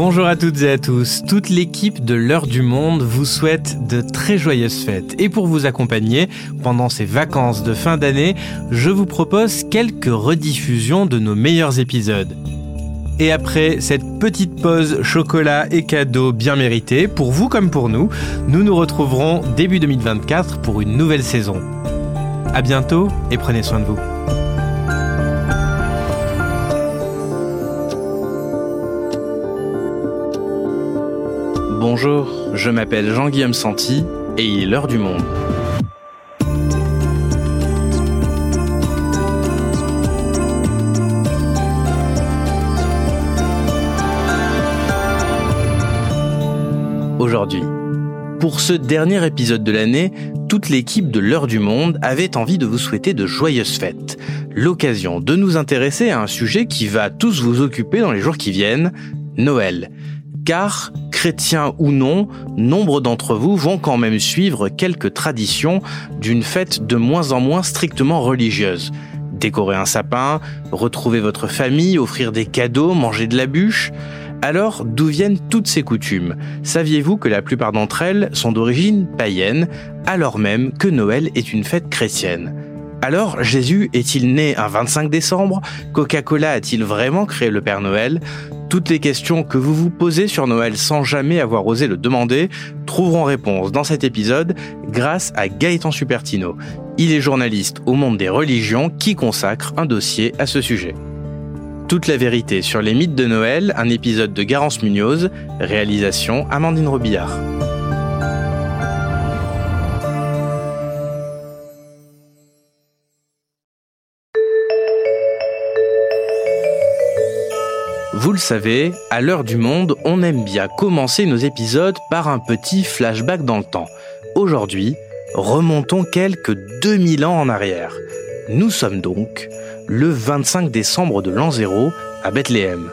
Bonjour à toutes et à tous. Toute l'équipe de l'heure du monde vous souhaite de très joyeuses fêtes. Et pour vous accompagner pendant ces vacances de fin d'année, je vous propose quelques rediffusions de nos meilleurs épisodes. Et après cette petite pause chocolat et cadeaux bien méritée, pour vous comme pour nous, nous nous retrouverons début 2024 pour une nouvelle saison. À bientôt et prenez soin de vous. Bonjour, je m'appelle Jean-Guillaume Santi et il est l'heure du monde. Aujourd'hui, pour ce dernier épisode de l'année, toute l'équipe de l'heure du monde avait envie de vous souhaiter de joyeuses fêtes. L'occasion de nous intéresser à un sujet qui va tous vous occuper dans les jours qui viennent, Noël. Car chrétiens ou non, nombre d'entre vous vont quand même suivre quelques traditions d'une fête de moins en moins strictement religieuse. Décorer un sapin, retrouver votre famille, offrir des cadeaux, manger de la bûche. Alors, d'où viennent toutes ces coutumes? Saviez-vous que la plupart d'entre elles sont d'origine païenne, alors même que Noël est une fête chrétienne? Alors, Jésus est-il né un 25 décembre? Coca-Cola a-t-il vraiment créé le Père Noël? Toutes les questions que vous vous posez sur Noël sans jamais avoir osé le demander trouveront réponse dans cet épisode grâce à Gaëtan Supertino. Il est journaliste au monde des religions qui consacre un dossier à ce sujet. Toute la vérité sur les mythes de Noël, un épisode de Garance Munoz, réalisation Amandine Robillard. Vous le savez, à l'heure du monde, on aime bien commencer nos épisodes par un petit flashback dans le temps. Aujourd'hui, remontons quelques 2000 ans en arrière. Nous sommes donc le 25 décembre de l'an 0 à Bethléem.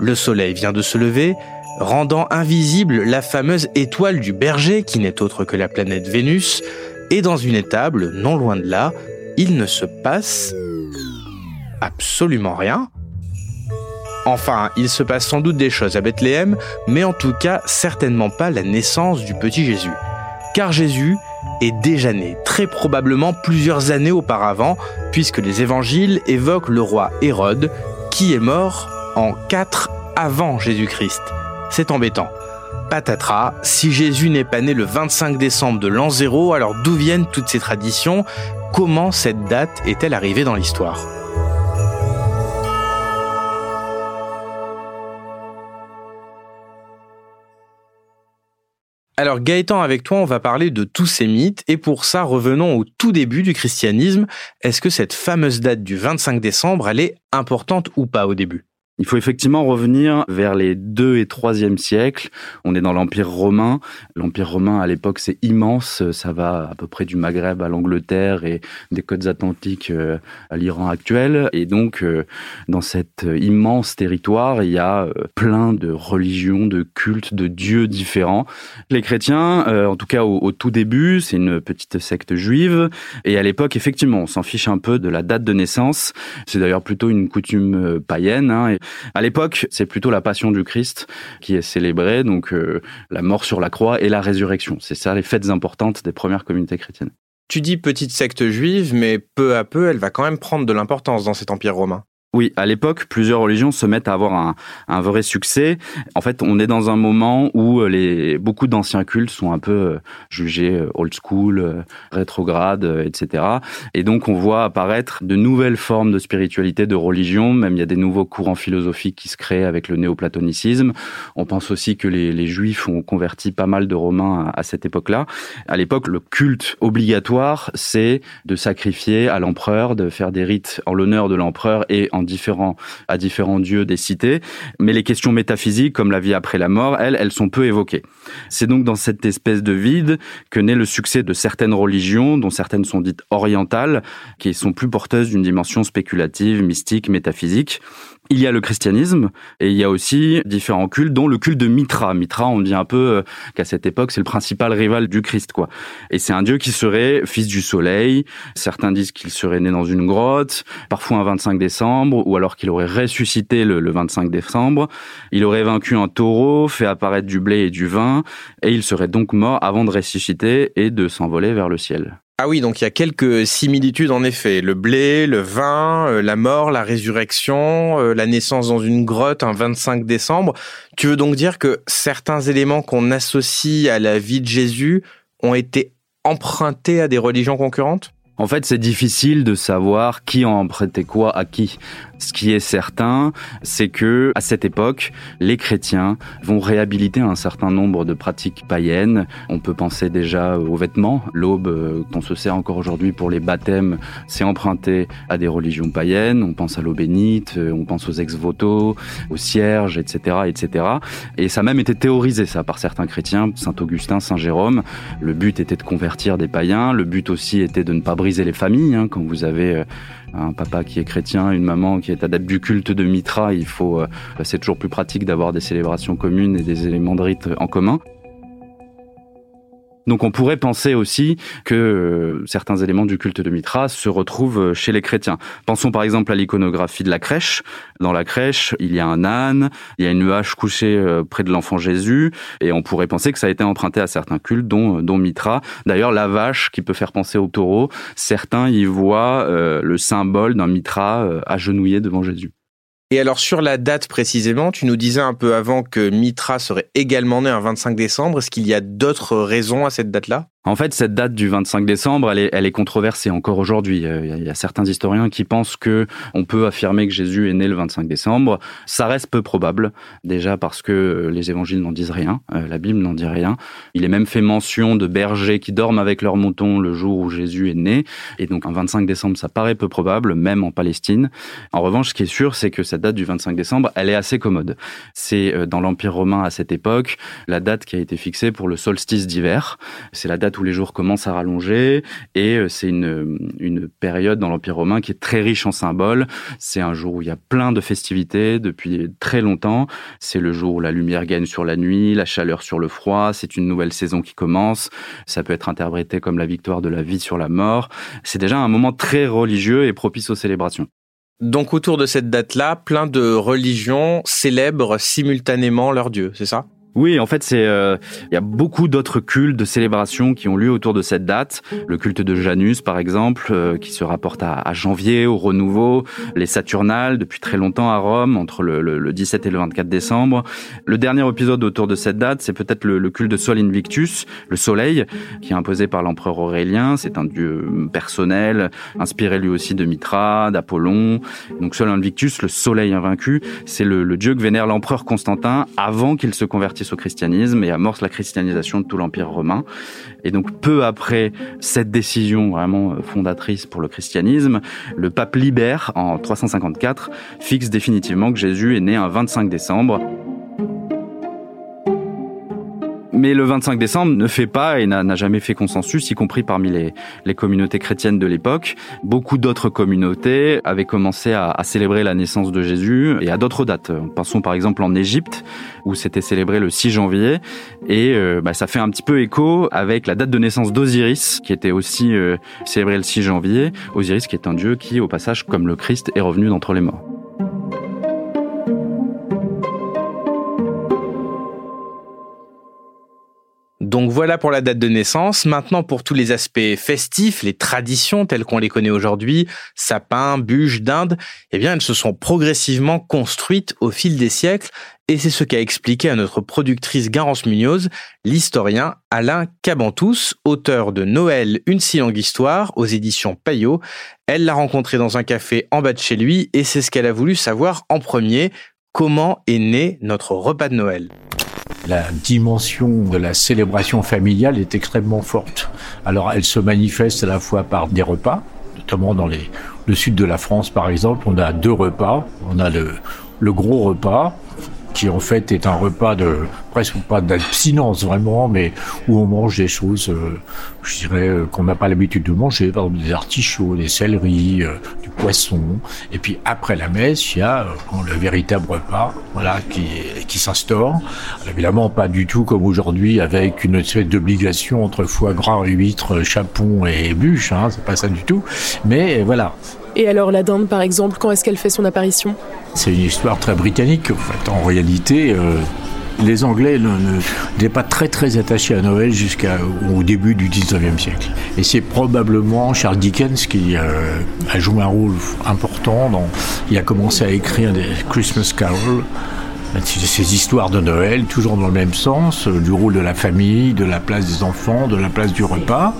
Le soleil vient de se lever, rendant invisible la fameuse étoile du berger qui n'est autre que la planète Vénus, et dans une étable, non loin de là, il ne se passe absolument rien. Enfin, il se passe sans doute des choses à Bethléem, mais en tout cas certainement pas la naissance du petit Jésus. Car Jésus est déjà né, très probablement plusieurs années auparavant, puisque les évangiles évoquent le roi Hérode, qui est mort en 4 avant Jésus-Christ. C'est embêtant. Patatras, si Jésus n'est pas né le 25 décembre de l'an 0, alors d'où viennent toutes ces traditions? Comment cette date est-elle arrivée dans l'histoire? Alors Gaëtan, avec toi, on va parler de tous ces mythes et pour ça, revenons au tout début du christianisme. Est-ce que cette fameuse date du 25 décembre, elle est importante ou pas au début? Il faut effectivement revenir vers les 2 et 3e siècles. On est dans l'Empire romain. L'Empire romain, à l'époque, c'est immense. Ça va à peu près du Maghreb à l'Angleterre et des côtes atlantiques euh, à l'Iran actuel. Et donc, euh, dans cet immense territoire, il y a euh, plein de religions, de cultes, de dieux différents. Les chrétiens, en tout cas au, tout début, c'est une petite secte juive. Et à l'époque, effectivement, on s'en fiche un peu de la date de naissance. C'est d'ailleurs plutôt une coutume païenne. Hein, à l'époque, c'est plutôt la passion du Christ qui est célébrée, donc euh, la mort sur la croix et la résurrection. C'est ça les fêtes importantes des premières communautés chrétiennes. Tu dis petite secte juive, mais peu à peu, elle va quand même prendre de l'importance dans cet empire romain. Oui, à l'époque, plusieurs religions se mettent à avoir un, un, vrai succès. En fait, on est dans un moment où euh, les, beaucoup d'anciens cultes sont un peu euh, jugés euh, old school, rétrograde, etc. Et donc, on voit apparaître de nouvelles formes de spiritualité, de religion. Même il y a des nouveaux courants philosophiques qui se créent avec le néoplatonicisme. On pense aussi que les, Juifs ont converti pas mal de Romains à, à cette époque-là. À l'époque, le culte obligatoire, c'est de sacrifier à l'empereur, de faire des rites en l'honneur de l'empereur et en différents, à différents dieux des cités, mais les questions métaphysiques, comme la vie après la mort, elles, elles sont peu évoquées. C'est donc dans cette espèce de vide que naît le succès de certaines religions, dont certaines sont dites orientales, qui sont plus porteuses d'une dimension spéculative, mystique, métaphysique. Il y a le christianisme et il y a aussi différents cultes, dont le culte de Mitra. Mitra, on dit un peu euh, qu'à cette époque, c'est le principal rival du Christ, quoi. Et c'est un dieu qui serait fils du soleil. Certains disent qu'il serait né dans une grotte, parfois un 25 décembre, ou alors qu'il aurait ressuscité le, le 25 décembre. Il aurait vaincu un taureau, fait apparaître du blé et du vin, et il serait donc mort avant de ressusciter et de s'envoler vers le ciel. Ah oui, donc il y a quelques similitudes en effet. Le blé, le vin, euh, la mort, la résurrection, euh, la naissance dans une grotte un 25 décembre. Tu veux donc dire que certains éléments qu'on associe à la vie de Jésus ont été empruntés à des religions concurrentes? En fait, c'est difficile de savoir qui a emprunté quoi à qui. Ce qui est certain, c'est que à cette époque, les chrétiens vont réhabiliter un certain nombre de pratiques païennes. On peut penser déjà aux vêtements. L'aube euh, qu'on se sert encore aujourd'hui pour les baptêmes, c'est emprunté à des religions païennes. On pense à l'eau bénite, euh, on pense aux ex-voto, aux cierges, etc., etc. Et ça a même été théorisé ça par certains chrétiens, Saint Augustin, Saint Jérôme. Le but était de convertir des païens. Le but aussi était de ne pas briser les familles. Hein, quand vous avez euh, un papa qui est chrétien, une maman qui est adepte du culte de Mitra, il faut, euh, c'est toujours plus pratique d'avoir des célébrations communes et des éléments de rite en commun. Donc on pourrait penser aussi que euh, certains éléments du culte de Mitra se retrouvent euh, chez les chrétiens. Pensons par exemple à l'iconographie de la crèche. Dans la crèche, il y a un âne, il y a une hache couchée euh, près de l'enfant Jésus, et on pourrait penser que ça a été emprunté à certains cultes, dont, dont Mitra. D'ailleurs, la vache qui peut faire penser au taureau, certains y voient le symbole d'un Mitra agenouillé devant Jésus. Et alors sur la date précisément, tu nous disais un peu avant que Mitra serait également né un 25 décembre. Est-ce qu'il y a d'autres raisons à cette date-là? En fait, cette date du 25 décembre, elle est, elle est controversée encore aujourd'hui. Euh, il y a certains historiens qui pensent que on peut affirmer que Jésus est né le 25 décembre. Ça reste peu probable, déjà parce que euh, les évangiles n'en disent rien, euh, la Bible n'en dit rien. Il est même fait mention de bergers qui dorment avec leurs moutons le jour où Jésus est né. Et donc, un 25 décembre, ça paraît peu probable, même en Palestine. En revanche, ce qui est sûr, c'est que cette date du 25 décembre, elle est assez commode. C'est dans l'Empire romain à cette époque, la date qui a été fixée pour le solstice d'hiver. C'est la date tous les jours commencent à rallonger et euh, c'est une, une période dans l'Empire romain qui est très riche en symboles. C'est un jour où il y a plein de festivités depuis très longtemps. C'est le jour où la lumière gagne sur la nuit, la chaleur sur le froid. C'est une nouvelle saison qui commence. Ça peut être interprété comme la victoire de la vie sur la mort. C'est déjà un moment très religieux et propice aux célébrations. Donc autour de cette date-là, plein de religions célèbrent simultanément leur dieu, c'est ça? Oui, en fait, c'est euh, il y a beaucoup d'autres cultes de célébrations qui ont lieu autour de cette date. Le culte de Janus, par exemple, euh, qui se rapporte à, à, janvier, au renouveau. Les Saturnales, depuis très longtemps à Rome, entre le, le, le, 17 et le 24 décembre. Le dernier épisode autour de cette date, c'est peut-être le, le, culte de Sol Invictus, le Soleil, qui est imposé par l'empereur Aurélien. C'est un dieu personnel, inspiré lui aussi de Mitra, d'Apollon. Donc Sol Invictus, le Soleil invaincu, c'est le, le dieu que vénère l'empereur Constantin avant qu'il se convertisse au christianisme et amorce la christianisation de tout l'Empire romain. Et donc peu après cette décision vraiment euh, fondatrice pour le christianisme, le pape Libère, en 354, fixe définitivement que Jésus est né un 25 décembre. Mais le 25 décembre ne fait pas et n'a jamais fait consensus, y compris parmi les, les communautés chrétiennes de l'époque. Beaucoup d'autres communautés avaient commencé à, célébrer la naissance de Jésus et à d'autres dates. Pensons par exemple en Égypte, où c'était célébré le 6 janvier. Et euh, bah, ça fait un petit peu écho avec la date de naissance d'Osiris, qui était aussi euh, célébrée le 6 janvier. Osiris qui est un dieu qui, au passage, comme le Christ, est revenu d'entre les morts. Donc voilà pour la date de naissance. Maintenant pour tous les aspects festifs, les traditions telles qu'on les connaît aujourd'hui, sapin, bûches, dinde, eh bien elles se sont progressivement construites au fil des siècles et c'est ce qu'a expliqué à notre productrice Garance Munoz, l'historien Alain Cabantous, auteur de Noël, une si longue histoire aux éditions Payot. Elle l'a rencontré dans un café en bas de chez lui et c'est ce qu'elle a voulu savoir en premier. Comment est né notre repas de Noël? La dimension de la célébration familiale est extrêmement forte. Alors elle se manifeste à la fois par des repas, notamment dans le sud de la France par exemple, on a deux repas. On a le gros repas, qui en fait est un repas de presque pas d'abstinence vraiment, mais où on mange des choses, euh, je dirais, euh, qu'on n'a pas l'habitude de manger, par exemple des artichauts, des céleris, euh, du poisson. Et puis après la messe, il y a le véritable repas, voilà, qui, qui s'instaure. Évidemment, pas du tout comme aujourd'hui avec une espèce d'obligation entre foie gras, huîtres, chapon et bûche, hein, c'est pas ça du tout. Mais voilà, et alors la dinde, par exemple, quand est-ce qu'elle fait son apparition? C'est une histoire très britannique. En, fait. en réalité, euh, les Anglais n'étaient pas très très attachés à Noël jusqu'au début du 19e siècle. Et c'est probablement Charles Dickens qui euh, a joué un rôle important. Dans, il a commencé à écrire des Christmas Carols ces histoires de Noël, toujours dans le même sens, euh, du rôle de la famille, de la place des enfants, de la place du repas.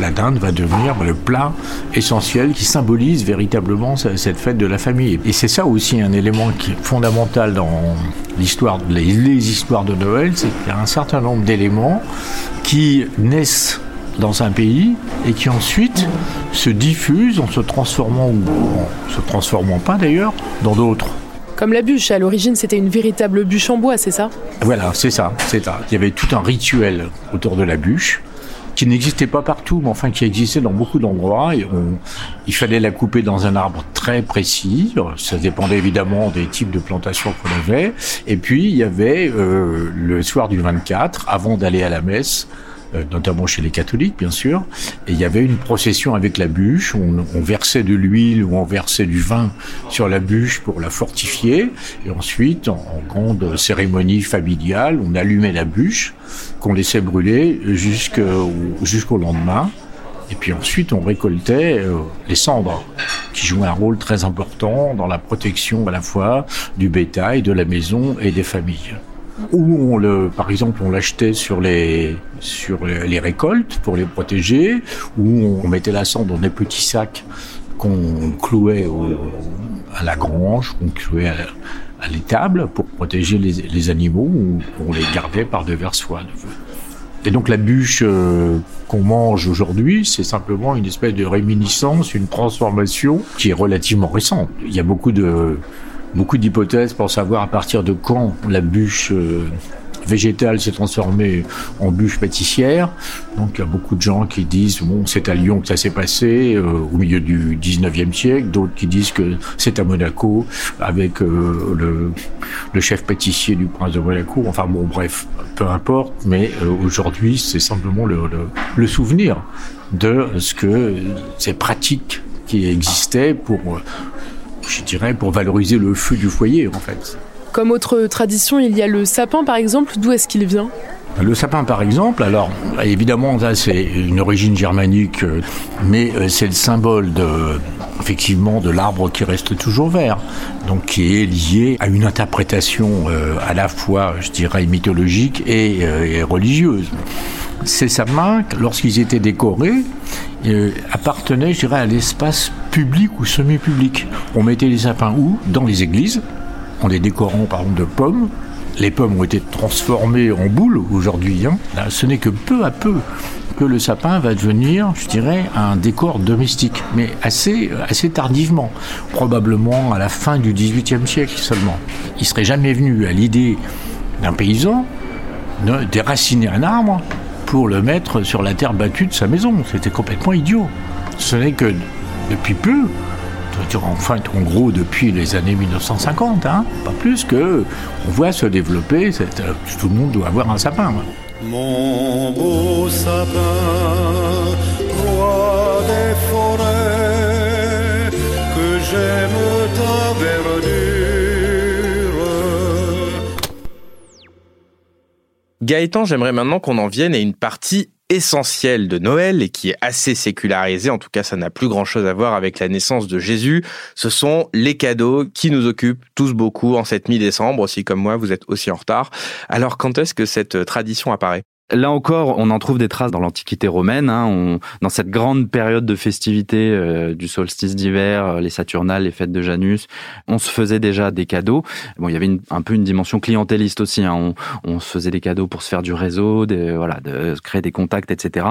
La dinde va devenir bah, le plat essentiel qui symbolise véritablement cette fête de la famille. Et c'est ça aussi un élément qui est fondamental dans l'histoire, les, histoires de Noël, c'est qu'il y a un certain nombre d'éléments qui naissent dans un pays et qui ensuite se diffusent en se transformant ou en se transformant pas d'ailleurs dans d'autres. Comme la bûche, à l'origine c'était une véritable bûche en bois, c'est ça? Voilà, c'est ça, c'est ça. Il y avait tout un rituel autour de la bûche qui n'existait pas partout, mais enfin qui existait dans beaucoup d'endroits. il fallait la couper dans un arbre très précis. Ça dépendait évidemment des types de plantations qu'on avait. Et puis il y avait euh, le soir du 24, avant d'aller à la messe, notamment chez les catholiques, bien sûr. Et il y avait une procession avec la bûche. On, on versait de l'huile ou on versait du vin sur la bûche pour la fortifier. Et ensuite, en, grande cérémonie familiale, on allumait la bûche qu'on laissait brûler jusqu'au jusqu'au lendemain. Et puis ensuite, on récoltait euh, les cendres, qui jouaient un rôle très important dans la protection à la fois du bétail, de la maison et des familles où on le, par exemple, on l'achetait sur les sur les récoltes pour les protéger, où on mettait la cendre dans des petits sacs qu'on clouait à la grange, qu'on clouait à, l'étable pour protéger les, animaux, ou on les gardait par devers soie. Et donc la bûche euh, qu'on mange aujourd'hui, c'est simplement une espèce de réminiscence, une transformation qui est relativement récente. Il y a beaucoup de beaucoup d'hypothèses pour savoir à partir de quand la bûche euh, végétale s'est transformée en bûche pâtissière. Donc il y a beaucoup de gens qui disent bon c'est à Lyon que ça s'est passé euh, au milieu du 19e siècle, d'autres qui disent que c'est à Monaco avec euh, le, chef pâtissier du prince de Monaco. Enfin bon bref, peu importe, mais aujourd'hui c'est simplement le, le, le, souvenir de ce que ces pratiques qui existaient pour je dirais, pour valoriser le feu du foyer, en fait. Comme autre tradition, il y a le sapin, par exemple. D'où est-ce qu'il vient? Le sapin, par exemple, alors évidemment, ça c'est une origine germanique, euh, mais euh, c'est le symbole de, effectivement, de l'arbre qui reste toujours vert, donc qui est lié à une interprétation euh, à la fois, je dirais, mythologique et, religieuse. Ces sapins, lorsqu'ils étaient décorés, appartenaient, je dirais, à l'espace public ou semi-public. On mettait les sapins où? Dans les églises, en les décorant par exemple de pommes. Les pommes ont été transformées en boules aujourd'hui. Hein. ce n'est que peu à peu que le sapin va devenir, je dirais, un décor domestique, mais assez, assez tardivement, probablement à la fin du XVIIIe siècle seulement. Il serait jamais venu à l'idée d'un paysan de déraciner un arbre pour le mettre sur la terre battue de sa maison. C'était complètement idiot. Ce n'est que depuis peu, enfin en gros depuis les années 1950, hein, pas plus que on voit se développer, euh, tout le monde doit avoir un sapin. Mon beau sapin, Gaëtan, j'aimerais maintenant qu'on en vienne à une partie essentiel de Noël et qui est assez sécularisé, en tout cas ça n'a plus grand-chose à voir avec la naissance de Jésus, ce sont les cadeaux qui nous occupent tous beaucoup en cette mi-décembre, aussi comme moi vous êtes aussi en retard. Alors quand est-ce que cette tradition apparaît? Là encore, on en trouve des traces dans l'Antiquité romaine. Hein. On, dans cette grande période de festivité euh, du solstice d'hiver, euh, les Saturnales, les fêtes de Janus, on se faisait déjà des cadeaux. Bon, il y avait une, un peu une dimension clientéliste aussi. Hein. On, on, se faisait des cadeaux pour se faire du réseau, des, voilà, de créer des contacts, etc.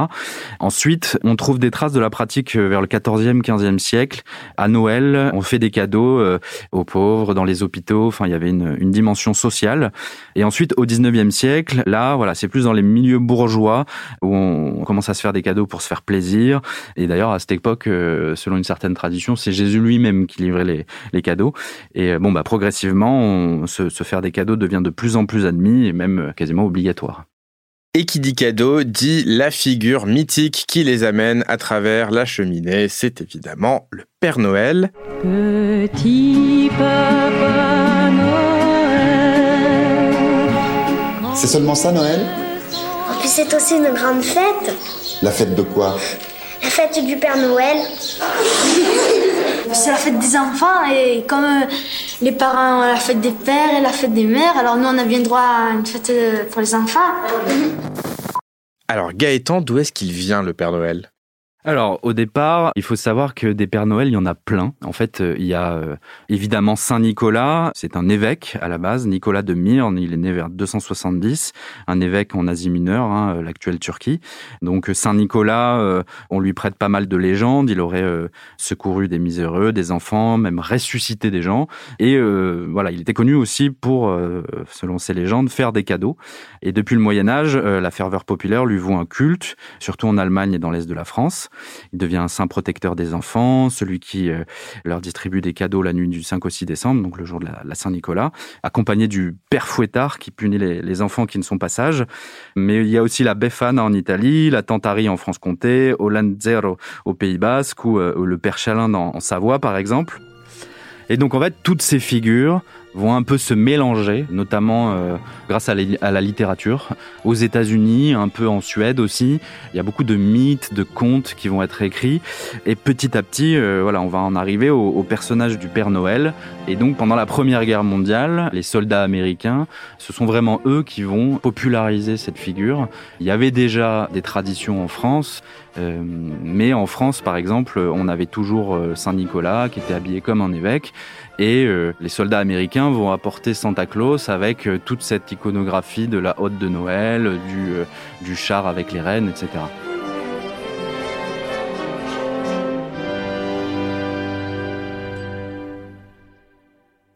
Ensuite, on trouve des traces de la pratique euh, vers le 14e, 15e siècle. À Noël, on fait des cadeaux aux pauvres, dans les hôpitaux. Enfin, il y avait une, une dimension sociale. Et ensuite, au 19e siècle, là, voilà, c'est plus dans les milieux bourgeois où on commence à se faire des cadeaux pour se faire plaisir. Et d'ailleurs, à cette époque, euh, selon une certaine tradition, c'est Jésus lui-même qui livrait les, les cadeaux. Et euh, bon, bah, progressivement, on, se, se faire des cadeaux devient de plus en plus admis et même euh, quasiment obligatoire. Et qui dit cadeau dit la figure mythique qui les amène à travers la cheminée. C'est évidemment le Père Noël. Petit Papa Noël. C'est seulement ça, Noël? Puis c'est aussi une grande fête. La fête de quoi La fête du Père Noël. C'est la fête des enfants et comme euh, les parents ont la fête des pères et la fête des mères, alors nous on a bien droit à une fête euh, pour les enfants. Alors Gaëtan, d'où est-ce qu'il vient le Père Noël? Alors, au départ, il faut savoir que des Pères Noël, il y en a plein. En fait, euh, il y a euh, évidemment Saint Nicolas, c'est un évêque à la base, Nicolas de Myrne, il est né vers 270, un évêque en Asie mineure, hein, euh, l'actuelle Turquie. Donc Saint Nicolas, on lui prête pas mal de légendes, il aurait secouru des miséreux, des enfants, même ressuscité des gens. Et voilà, il était connu aussi pour, selon ses légendes, faire des cadeaux. Et depuis le Moyen Âge, la ferveur populaire lui vaut un culte, surtout en Allemagne et dans l'Est de la France. Il devient un saint protecteur des enfants, celui qui euh, leur distribue des cadeaux la nuit du 5 au 6 décembre, donc le jour de la, Saint-Nicolas, accompagné du père fouettard qui punit les, enfants qui ne sont pas sages. Mais il y a aussi la Befana en Italie, la Tantari en France-Comté, Zero au Pays Basque ou, euh, le père Chalin en Savoie, par exemple. Et donc en fait, toutes ces figures vont un peu se mélanger, notamment euh, grâce à, la littérature. Aux États-Unis, un peu en Suède aussi, il y a beaucoup de mythes, de contes qui vont être écrits. Et petit à petit, euh, voilà, on va en arriver au, au, personnage du Père Noël. Et donc, pendant la Première Guerre mondiale, les soldats américains, ce sont vraiment eux qui vont populariser cette figure. Il y avait déjà des traditions en France, euh, mais en France, par exemple, on avait toujours Saint Nicolas qui était habillé comme un évêque. Et euh, les soldats américains vont apporter Santa Claus avec euh, toute cette iconographie de la hotte de Noël, du, euh, du char avec les reines, etc.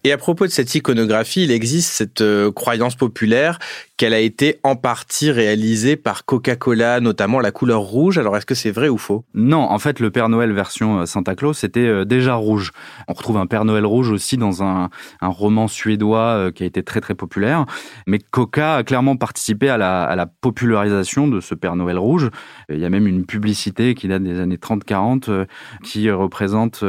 Et à propos de cette iconographie, il existe cette euh, croyance populaire qu'elle a été en partie réalisée par Coca-Cola, notamment la couleur rouge. Alors est-ce que c'est vrai ou faux? Non, en fait, le Père Noël version euh, Santa Claus, c'était euh, déjà rouge. On retrouve un Père Noël rouge aussi dans un, un roman suédois qui a été très très populaire. Mais Coca a clairement participé à la, à la popularisation de ce Père Noël rouge. Il y a même une publicité qui date des années 30-40 qui représente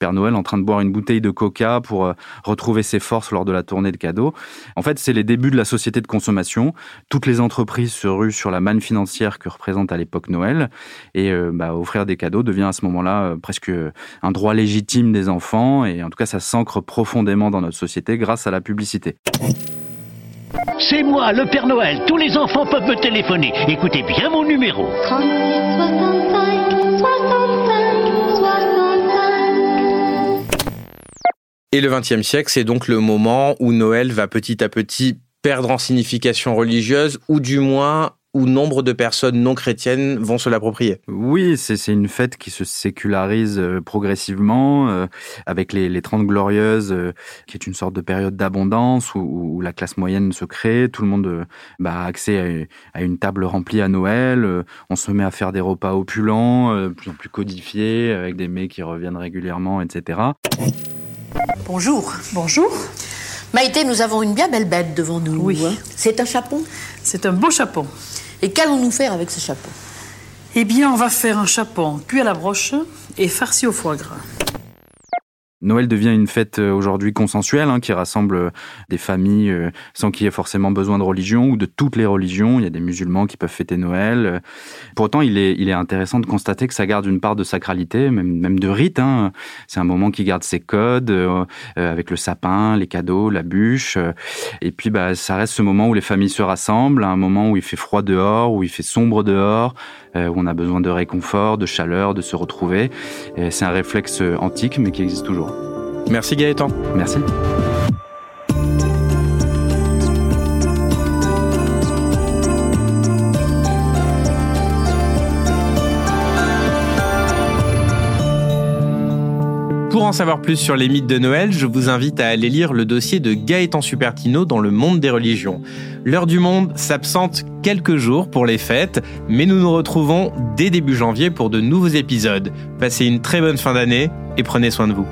Père Noël en train de boire une bouteille de Coca pour retrouver ses forces lors de la tournée de cadeaux. En fait, c'est les débuts de la société de consommation. Toutes les entreprises se ruent sur la manne financière que représente à l'époque Noël. Et euh, bah, offrir des cadeaux devient à ce moment-là euh, presque un droit légitime des enfants. Et en tout cas, ça s'ancre profondément dans notre société grâce à la publicité. C'est moi, le Père Noël. Tous les enfants peuvent me téléphoner. Écoutez bien mon numéro. Et le XXe siècle, c'est donc le moment où Noël va petit à petit perdre en signification religieuse, ou du moins où nombre de personnes non chrétiennes vont se l'approprier. Oui, c'est une fête qui se sécularise euh, progressivement, euh, avec les, les 30 glorieuses, euh, qui est une sorte de période d'abondance où, la classe moyenne se crée, tout le monde bah, a accès à, une table remplie à Noël, on se met à faire des repas opulents, plus en plus codifiés, avec des mets qui reviennent régulièrement, etc. Bonjour. Bonjour. Maïté, nous avons une bien belle bête devant nous. Oui. Hein. C'est un chapon C'est un beau chapon. Et qu'allons-nous faire avec ce chapon Eh bien, on va faire un chapon cuit à la broche et farci au foie gras. Noël devient une fête euh, aujourd'hui consensuelle hein, qui rassemble euh, des familles euh, sans qu'il y ait forcément besoin de religion ou de toutes les religions. Il y a des musulmans qui peuvent fêter Noël. Pour autant, il est, il est intéressant de constater que ça garde une part de sacralité, même, même de rite. Hein. C'est un moment qui garde ses codes euh, avec le sapin, les cadeaux, la bûche. Et puis, bah, ça reste ce moment où les familles se rassemblent, un moment où il fait froid dehors, où il fait sombre dehors, où on a besoin de réconfort, de chaleur, de se retrouver. C'est un réflexe antique, mais qui existe toujours. Merci Gaëtan. Merci. Pour en savoir plus sur les mythes de Noël, je vous invite à aller lire le dossier de Gaëtan Supertino dans Le Monde des religions. L'heure du monde s'absente quelques jours pour les fêtes, mais nous nous retrouvons dès début janvier pour de nouveaux épisodes. Passez une très bonne fin d'année et prenez soin de vous.